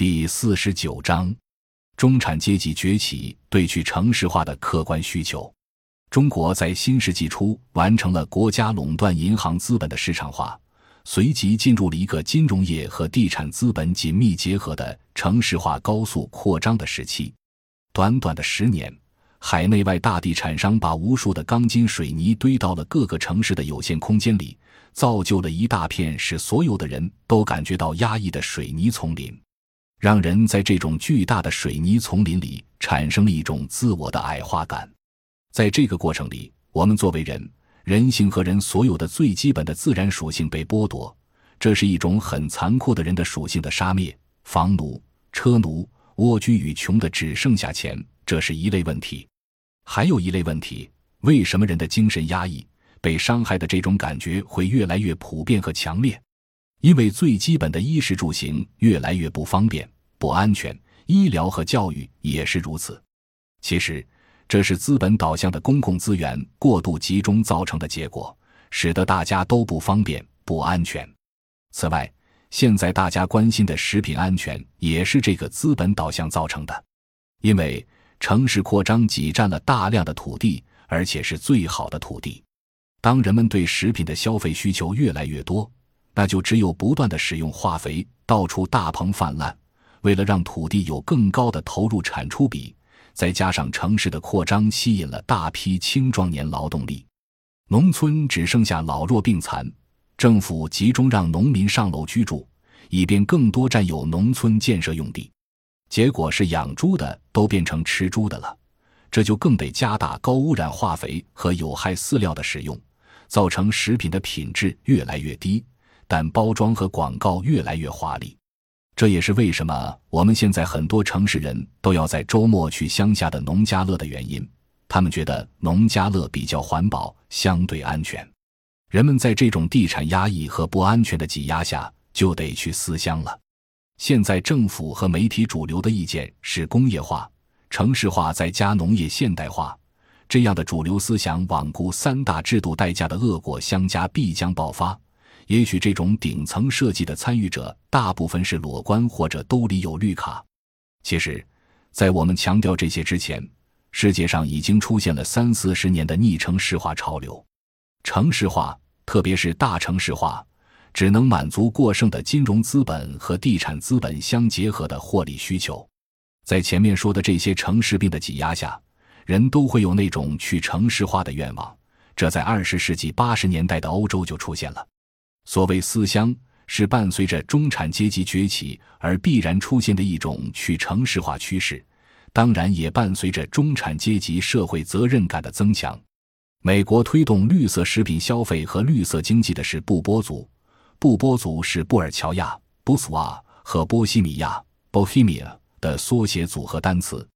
第四十九章：中产阶级崛起对去城市化的客观需求。中国在新世纪初完成了国家垄断银行资本的市场化，随即进入了一个金融业和地产资本紧密结合的城市化高速扩张的时期。短短的十年，海内外大地产商把无数的钢筋水泥堆到了各个城市的有限空间里，造就了一大片使所有的人都感觉到压抑的水泥丛林，让人在这种巨大的水泥丛林里产生了一种自我的矮化感。在这个过程里，我们作为人，人性和人所有的最基本的自然属性被剥夺，这是一种很残酷的人的属性的杀灭。房奴、车奴、蜗居与穷的只剩下钱，这是一类问题。还有一类问题，为什么人的精神压抑、被伤害的这种感觉会越来越普遍和强烈？因为最基本的衣食住行越来越不方便、不安全，医疗和教育也是如此。其实。这是资本导向的公共资源过度集中造成的结果，使得大家都不方便、不安全。此外，现在大家关心的食品安全也是这个资本导向造成的，因为城市扩张挤占了大量的土地，而且是最好的土地。当人们对食品的消费需求越来越多，那就只有不断的使用化肥，到处大棚泛滥。为了让土地有更高的投入产出比。再加上城市的扩张，吸引了大批青壮年劳动力，农村只剩下老弱病残。政府集中让农民上楼居住，以便更多占有农村建设用地。结果是养猪的都变成吃猪的了，这就更得加大高污染化肥和有害饲料的使用，造成食品的品质越来越低，但包装和广告越来越华丽。这也是为什么我们现在很多城市人都要在周末去乡下的农家乐的原因。他们觉得农家乐比较环保，相对安全。人们在这种地产压抑和不安全的挤压下，就得去思乡了。现在政府和媒体主流的意见是工业化、城市化再加农业现代化这样的主流思想，罔顾三大制度代价的恶果相加，必将爆发。也许这种顶层设计的参与者大部分是裸官或者兜里有绿卡。其实，在我们强调这些之前，世界上已经出现了三四十年的逆城市化潮流。城市化，特别是大城市化，只能满足过剩的金融资本和地产资本相结合的获利需求。在前面说的这些城市病的挤压下，人都会有那种去城市化的愿望。这在二十世纪八十年代的欧洲就出现了。所谓思乡，是伴随着中产阶级崛起而必然出现的一种去城市化趋势，当然也伴随着中产阶级社会责任感的增强。美国推动绿色食品消费和绿色经济的是布波族，布波族是布尔乔亚 （Buswa） 和波西米亚 （Bohemia） 的缩写组合单词，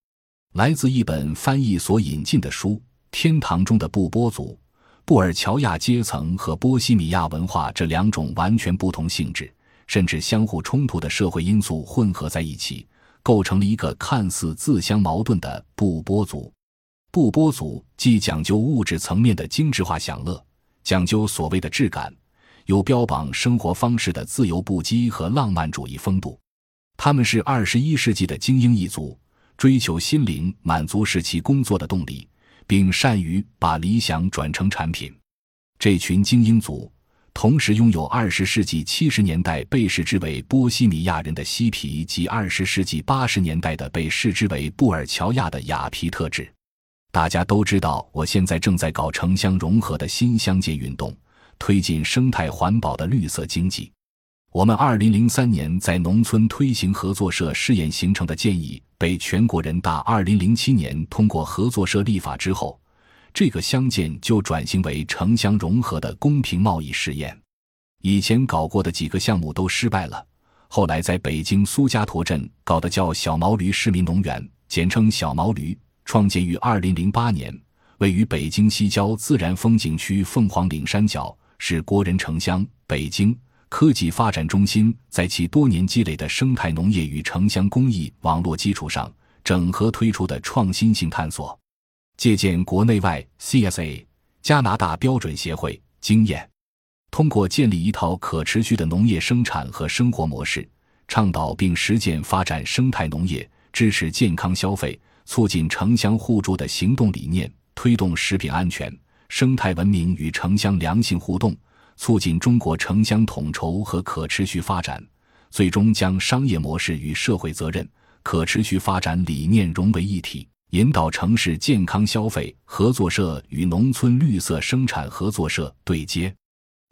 来自一本翻译所引进的书《天堂中的布波族》。布尔乔亚阶层和波西米亚文化这两种完全不同性质，甚至相互冲突的社会因素混合在一起，构成了一个看似自相矛盾的布波族。布波族既讲究物质层面的精致化享乐，讲究所谓的质感，又标榜生活方式的自由不羁和浪漫主义风度。他们是二十一世纪的精英一族，追求心灵满足是其工作的动力。并善于把理想转成产品，这群精英族同时拥有二十世纪七十年代被视之为波西米亚人的嬉皮及二十世纪八十年代的被视之为布尔乔亚的雅皮特质。大家都知道，我现在正在搞城乡融合的新乡界运动，推进生态环保的绿色经济。我们二零零三年在农村推行合作社试验形成的建议，被全国人大二零零七年通过合作社立法之后，这个乡建就转型为城乡融合的公平贸易试验。以前搞过的几个项目都失败了，后来在北京苏家坨镇搞的叫小毛驴市民农园，简称小毛驴，创建于二零零八年，位于北京西郊自然风景区凤凰岭山脚，是国人城乡北京。科技发展中心在其多年积累的生态农业与城乡公益网络基础上，整合推出的创新性探索，借鉴国内外 CSA、加拿大标准协会经验，通过建立一套可持续的农业生产和生活模式，倡导并实践发展生态农业、支持健康消费、促进城乡互助的行动理念，推动食品安全、生态文明与城乡良性互动，促进中国城乡统筹和可持续发展，最终将商业模式与社会责任、可持续发展理念融为一体。引导城市健康消费合作社与农村绿色生产合作社对接，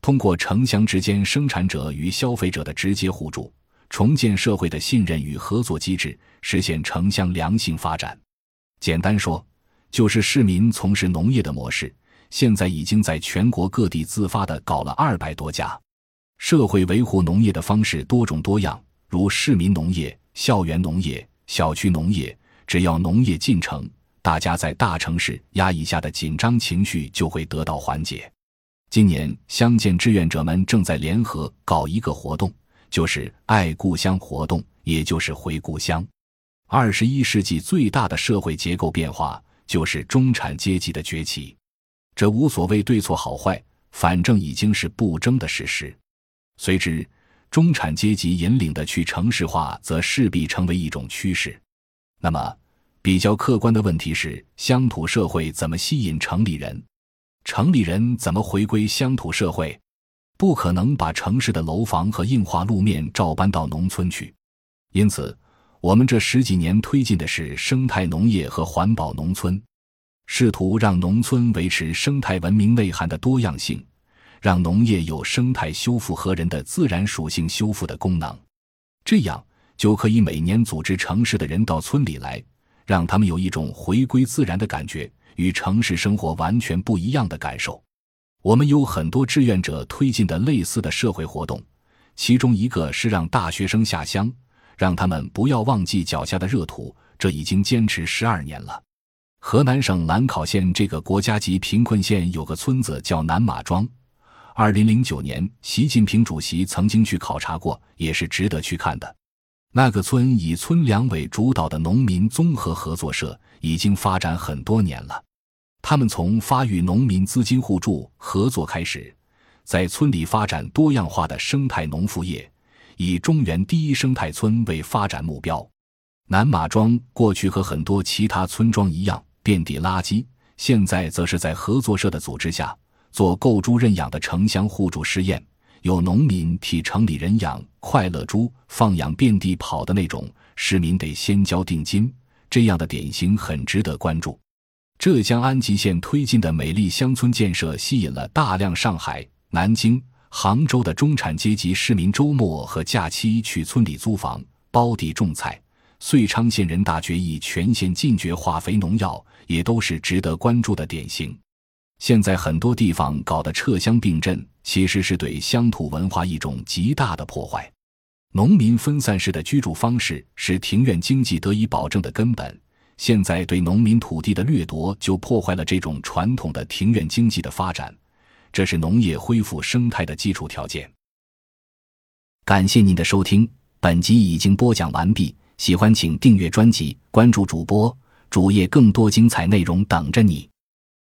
通过城乡之间生产者与消费者的直接互助，重建社会的信任与合作机制，实现城乡良性发展。简单说，就是市民从事农业的模式，现在已经在全国各地自发的搞了二百多家。社会维护农业的方式多种多样，如市民农业、校园农业、小区农业。只要农业进城，大家在大城市压抑下的紧张情绪就会得到缓解。今年乡建志愿者们正在联合搞一个活动，就是爱故乡活动，也就是回故乡。二十一世纪最大的社会结构变化就是中产阶级的崛起，这无所谓对错好坏，反正已经是不争的事实。随之，中产阶级引领的去城市化，则势必成为一种趋势。那么。比较客观的问题是：乡土社会怎么吸引城里人？城里人怎么回归乡土社会？不可能把城市的楼房和硬化路面照搬到农村去。因此，我们这十几年推进的是生态农业和环保农村，试图让农村维持生态文明内涵的多样性，让农业有生态修复和人的自然属性修复的功能。这样就可以每年组织城市的人到村里来。让他们有一种回归自然的感觉，与城市生活完全不一样的感受。我们有很多志愿者推进的类似的社会活动，其中一个是让大学生下乡，让他们不要忘记脚下的热土。这已经坚持十二年了。河南省兰考县这个国家级贫困县有个村子叫南马庄，二零零九年习近平主席曾经去考察过，也是值得去看的。那个村以村两委主导的农民综合合作社已经发展很多年了。他们从发育农民资金互助合作开始，在村里发展多样化的生态农副业，以中原第一生态村为发展目标。南马庄过去和很多其他村庄一样遍地垃圾，现在则是在合作社的组织下做购猪认养的城乡互助试验。有农民替城里人养快乐猪，放养遍地跑的那种，市民得先交定金。这样的典型很值得关注。浙江安吉县推进的美丽乡村建设，吸引了大量上海、南京、杭州的中产阶级市民，周末和假期去村里租房、包地种菜。遂昌县人大决议全县禁绝化肥农药，也都是值得关注的典型。现在很多地方搞的撤乡并镇。其实是对乡土文化一种极大的破坏。农民分散式的居住方式是庭院经济得以保证的根本。现在对农民土地的掠夺，就破坏了这种传统的庭院经济的发展。这是农业恢复生态的基础条件。感谢您的收听，本集已经播讲完毕。喜欢请订阅专辑，关注主播主页，更多精彩内容等着你。